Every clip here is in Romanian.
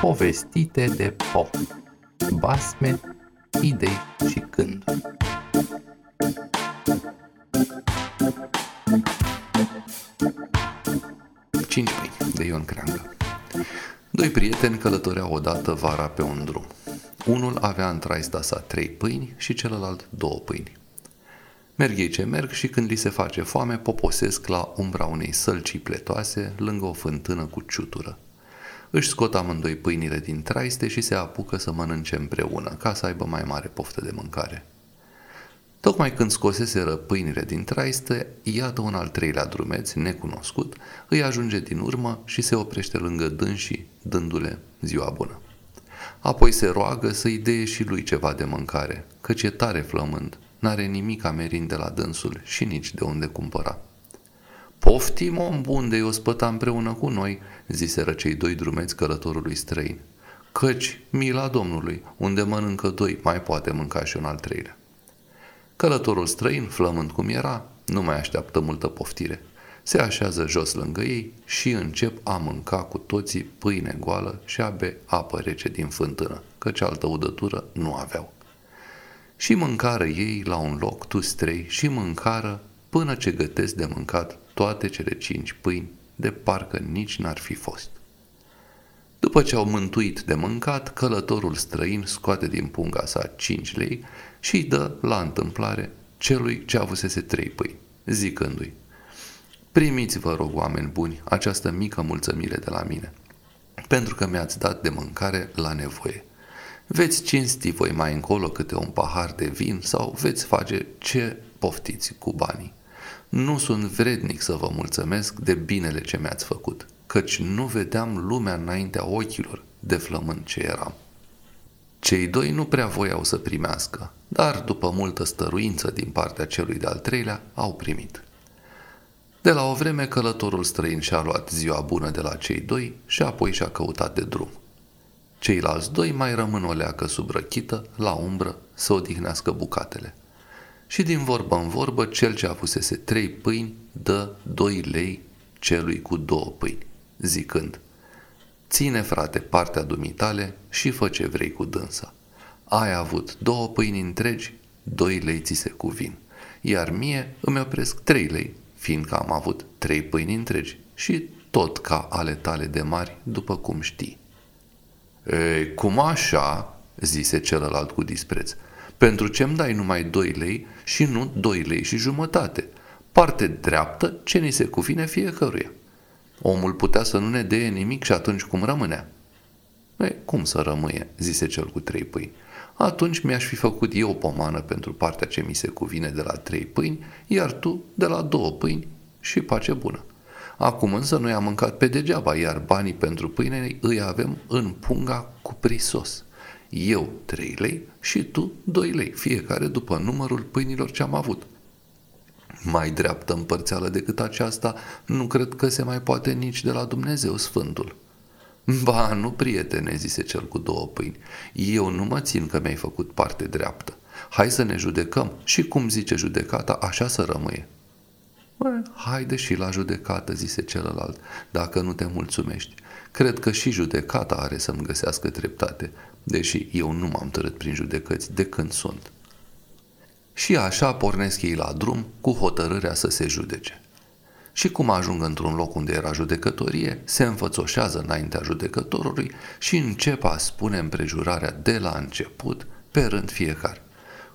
Povestite de Po Basme, idei și gânduri Cinci pâini de Ion Creangă Doi prieteni călătoreau odată vara pe un drum. Unul avea în traista sa trei pâini și celălalt două pâini. Merg ei ce merg și când li se face foame, poposesc la umbra unei sălcii pletoase lângă o fântână cu ciutură. Își scot amândoi pâinile din traiste și se apucă să mănânce împreună, ca să aibă mai mare poftă de mâncare. Tocmai când scoseseră pâinile din traiste, iată un al treilea drumeț, necunoscut, îi ajunge din urmă și se oprește lângă dânsii, dându-le ziua bună. Apoi se roagă să-i dea și lui ceva de mâncare, căci e tare flămând, n-are nimic amerind de la dânsul și nici de unde cumpăra. Poftim, om bun, de o spăta împreună cu noi, ziseră cei doi drumeți călătorului străin. Căci, mila Domnului, unde mănâncă doi, mai poate mânca și un al treilea. Călătorul străin, flămând cum era, nu mai așteaptă multă poftire. Se așează jos lângă ei și încep a mânca cu toții pâine goală și a be apă rece din fântână, căci altă udătură nu aveau. Și mâncară ei la un loc, tu trei, și mâncară până ce gătesc de mâncat toate cele cinci pâini, de parcă nici n-ar fi fost. După ce au mântuit de mâncat, călătorul străin scoate din punga sa cinci lei și îi dă la întâmplare celui ce avusese trei pâini, zicându-i, Primiți, vă rog, oameni buni, această mică mulțumire de la mine, pentru că mi-ați dat de mâncare la nevoie. Veți cinsti voi mai încolo câte un pahar de vin sau veți face ce poftiți cu banii. Nu sunt vrednic să vă mulțumesc de binele ce mi-ați făcut, căci nu vedeam lumea înaintea ochilor de flământ ce eram. Cei doi nu prea voiau să primească, dar după multă stăruință din partea celui de-al treilea, au primit. De la o vreme călătorul străin și-a luat ziua bună de la cei doi și apoi și-a căutat de drum. Ceilalți doi mai rămân o leacă sub răchită, la umbră, să odihnească bucatele. Și din vorbă în vorbă, cel ce avusese trei pâini dă doi lei celui cu două pâini, zicând, Ține, frate, partea dumitale și fă ce vrei cu dânsa. Ai avut două pâini întregi, doi lei ți se cuvin, iar mie îmi opresc trei lei, fiindcă am avut trei pâini întregi și tot ca ale tale de mari, după cum știi. Ei, cum așa?" zise celălalt cu dispreț. Pentru ce îmi dai numai doi lei și nu doi lei și jumătate? Parte dreaptă ce ni se cuvine fiecăruia. Omul putea să nu ne dea nimic și atunci cum rămânea? E, cum să rămâie, zise cel cu trei pâini. Atunci mi-aș fi făcut eu pomană pentru partea ce mi se cuvine de la trei pâini, iar tu de la două pâini și pace bună. Acum însă noi am mâncat pe degeaba, iar banii pentru pâine îi avem în punga cu prisos. Eu trei lei și tu doi lei, fiecare după numărul pâinilor ce am avut. Mai dreaptă împărțeală decât aceasta nu cred că se mai poate nici de la Dumnezeu Sfântul. Ba, nu, prietene, zise cel cu două pâini, eu nu mă țin că mi-ai făcut parte dreaptă. Hai să ne judecăm și cum zice judecata, așa să rămâie. Bă, haide și la judecată, zise celălalt, dacă nu te mulțumești. Cred că și judecata are să-mi găsească dreptate, deși eu nu m-am tărât prin judecăți de când sunt. Și așa pornesc ei la drum cu hotărârea să se judece. Și cum ajung într-un loc unde era judecătorie, se înfățoșează înaintea judecătorului și încep a spune împrejurarea de la început, pe rând fiecare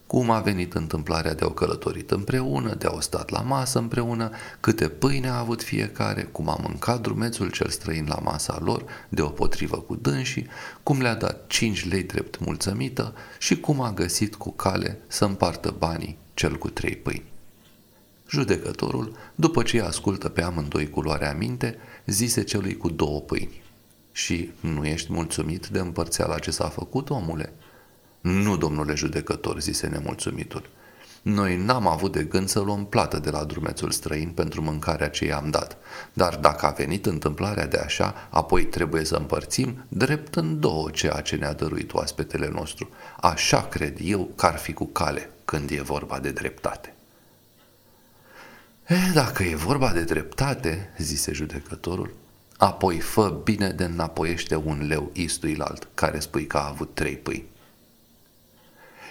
cum a venit întâmplarea de a călătorit împreună, de a stat la masă împreună, câte pâine a avut fiecare, cum a mâncat drumețul cel străin la masa lor, de o potrivă cu dânsii, cum le-a dat cinci lei drept mulțămită și cum a găsit cu cale să împartă banii cel cu trei pâini. Judecătorul, după ce ascultă pe amândoi cu luarea minte, zise celui cu două pâini. Și nu ești mulțumit de împărțeala ce s-a făcut, omule?" Nu, domnule judecător, zise nemulțumitul. Noi n-am avut de gând să luăm plată de la drumețul străin pentru mâncarea ce i-am dat, dar dacă a venit întâmplarea de așa, apoi trebuie să împărțim drept în două ceea ce ne-a dăruit oaspetele nostru. Așa cred eu că ar fi cu cale când e vorba de dreptate. E, dacă e vorba de dreptate, zise judecătorul, apoi fă bine de înapoiește un leu istuilalt, care spui că a avut trei pâini.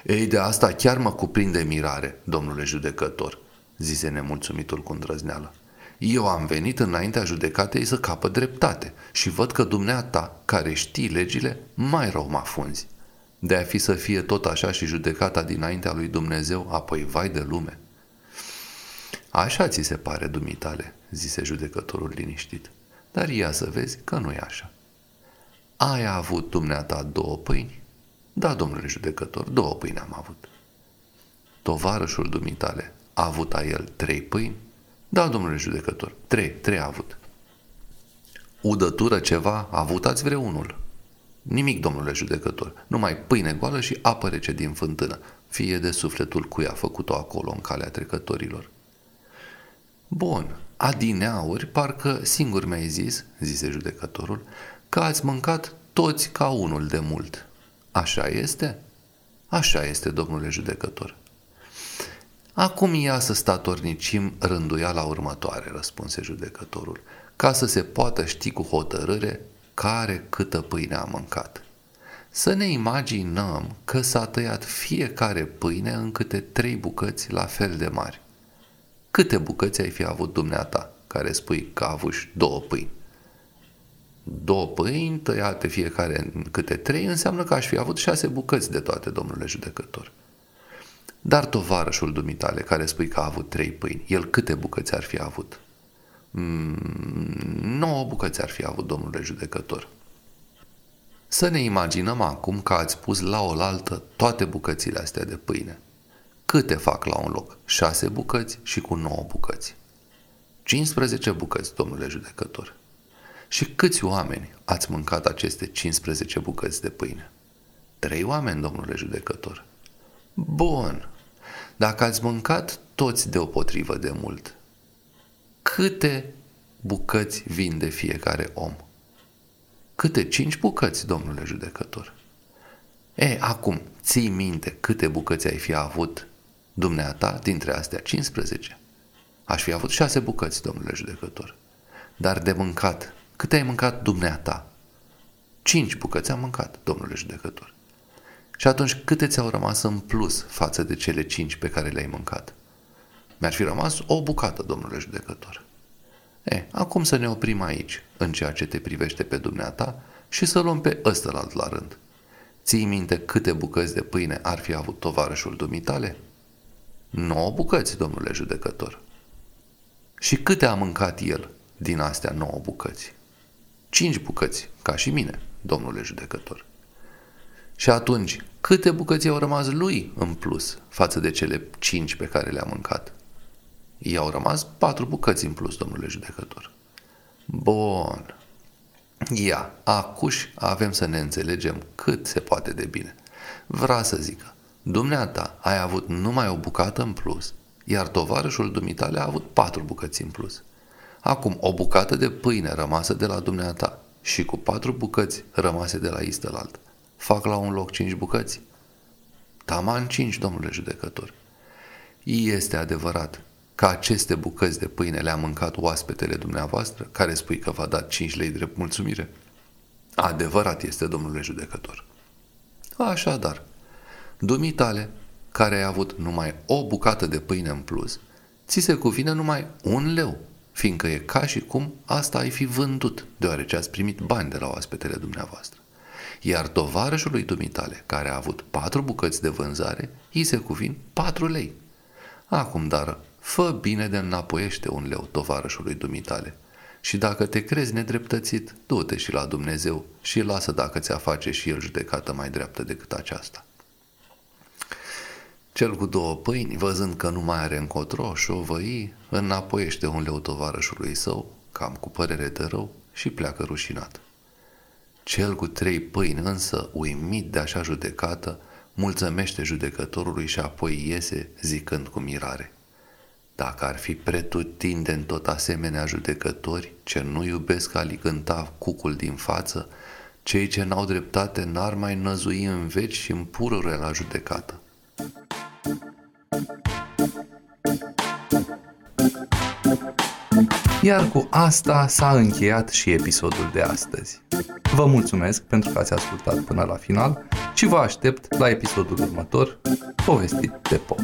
Ei, de asta chiar mă cuprinde mirare, domnule judecător, zise nemulțumitul cu îndrăzneală. Eu am venit înaintea judecatei să capă dreptate și văd că dumneata, care știi legile, mai rău mă afunzi. De a fi să fie tot așa și judecata dinaintea lui Dumnezeu, apoi vai de lume. Așa ți se pare, dumitale, zise judecătorul liniștit, dar ia să vezi că nu e așa. Ai avut dumneata două pâini? Da, domnule judecător, două pâini am avut. Tovarășul dumitale a avut a el trei pâini? Da, domnule judecător, trei, trei a avut. Udătură ceva, a avut ați vreunul? Nimic, domnule judecător, numai pâine goală și apă rece din fântână, fie de sufletul cui a făcut-o acolo în calea trecătorilor. Bun, adineauri, parcă singur mi-ai zis, zise judecătorul, că ați mâncat toți ca unul de mult. Așa este? Așa este, domnule judecător. Acum ia să statornicim rânduiala următoare, răspunse judecătorul, ca să se poată ști cu hotărâre care câtă pâine a mâncat. Să ne imaginăm că s-a tăiat fiecare pâine în câte trei bucăți la fel de mari. Câte bucăți ai fi avut dumneata, care spui că a avut două pâini? Două pâini tăiate fiecare în câte trei înseamnă că aș fi avut șase bucăți de toate, domnule judecător. Dar tovarășul dumitale, care spui că a avut trei pâini, el câte bucăți ar fi avut? Mm, nouă bucăți ar fi avut, domnule judecător. Să ne imaginăm acum că ați pus la oaltă toate bucățile astea de pâine. Câte fac la un loc? Șase bucăți și cu nouă bucăți. 15 bucăți, domnule judecător. Și câți oameni ați mâncat aceste 15 bucăți de pâine? Trei oameni, domnule judecător. Bun. Dacă ați mâncat toți deopotrivă de mult, câte bucăți vin de fiecare om? Câte cinci bucăți, domnule judecător? E, acum, ții minte câte bucăți ai fi avut dumneata dintre astea 15? Aș fi avut șase bucăți, domnule judecător. Dar de mâncat, câte ai mâncat dumneata? Cinci bucăți am mâncat, domnule judecător. Și atunci câte ți-au rămas în plus față de cele cinci pe care le-ai mâncat? Mi-ar fi rămas o bucată, domnule judecător. E, acum să ne oprim aici, în ceea ce te privește pe dumneata, și să luăm pe ăsta la rând. Ții minte câte bucăți de pâine ar fi avut tovarășul dumitale? Nouă bucăți, domnule judecător. Și câte a mâncat el din astea nouă bucăți? Cinci bucăți, ca și mine, domnule judecător. Și atunci, câte bucăți au rămas lui în plus față de cele cinci pe care le-a mâncat? I-au rămas patru bucăți în plus, domnule judecător. Bun. Ia, acuși avem să ne înțelegem cât se poate de bine. Vrea să zică, dumneata ai avut numai o bucată în plus, iar tovarășul dumitale a avut patru bucăți în plus. Acum, o bucată de pâine rămasă de la dumneata și cu patru bucăți rămase de la istălalt. Fac la un loc cinci bucăți? Taman cinci, domnule judecător. Este adevărat că aceste bucăți de pâine le-a mâncat oaspetele dumneavoastră, care spui că v-a dat cinci lei drept mulțumire? Adevărat este, domnule judecător. Așadar, dumitale, care ai avut numai o bucată de pâine în plus, ți se cuvine numai un leu, fiindcă e ca și cum asta ai fi vândut, deoarece ați primit bani de la oaspetele dumneavoastră iar tovarășului dumitale, care a avut patru bucăți de vânzare, îi se cuvin patru lei. Acum, dar, fă bine de înapoiește un leu tovarășului dumitale. Și dacă te crezi nedreptățit, du-te și la Dumnezeu și lasă dacă ți-a face și el judecată mai dreaptă decât aceasta. Cel cu două pâini, văzând că nu mai are încotro și o văi, înapoiește un leu tovarășului său, cam cu părere de rău, și pleacă rușinat. Cel cu trei pâini însă, uimit de așa judecată, mulțămește judecătorului și apoi iese zicând cu mirare. Dacă ar fi pretutindeni tot asemenea judecători ce nu iubesc a cânta cucul din față, cei ce n-au dreptate n-ar mai năzui în veci și în purure la judecată. Iar cu asta s-a încheiat și episodul de astăzi. Vă mulțumesc pentru că ați ascultat până la final și vă aștept la episodul următor, povestit de pop.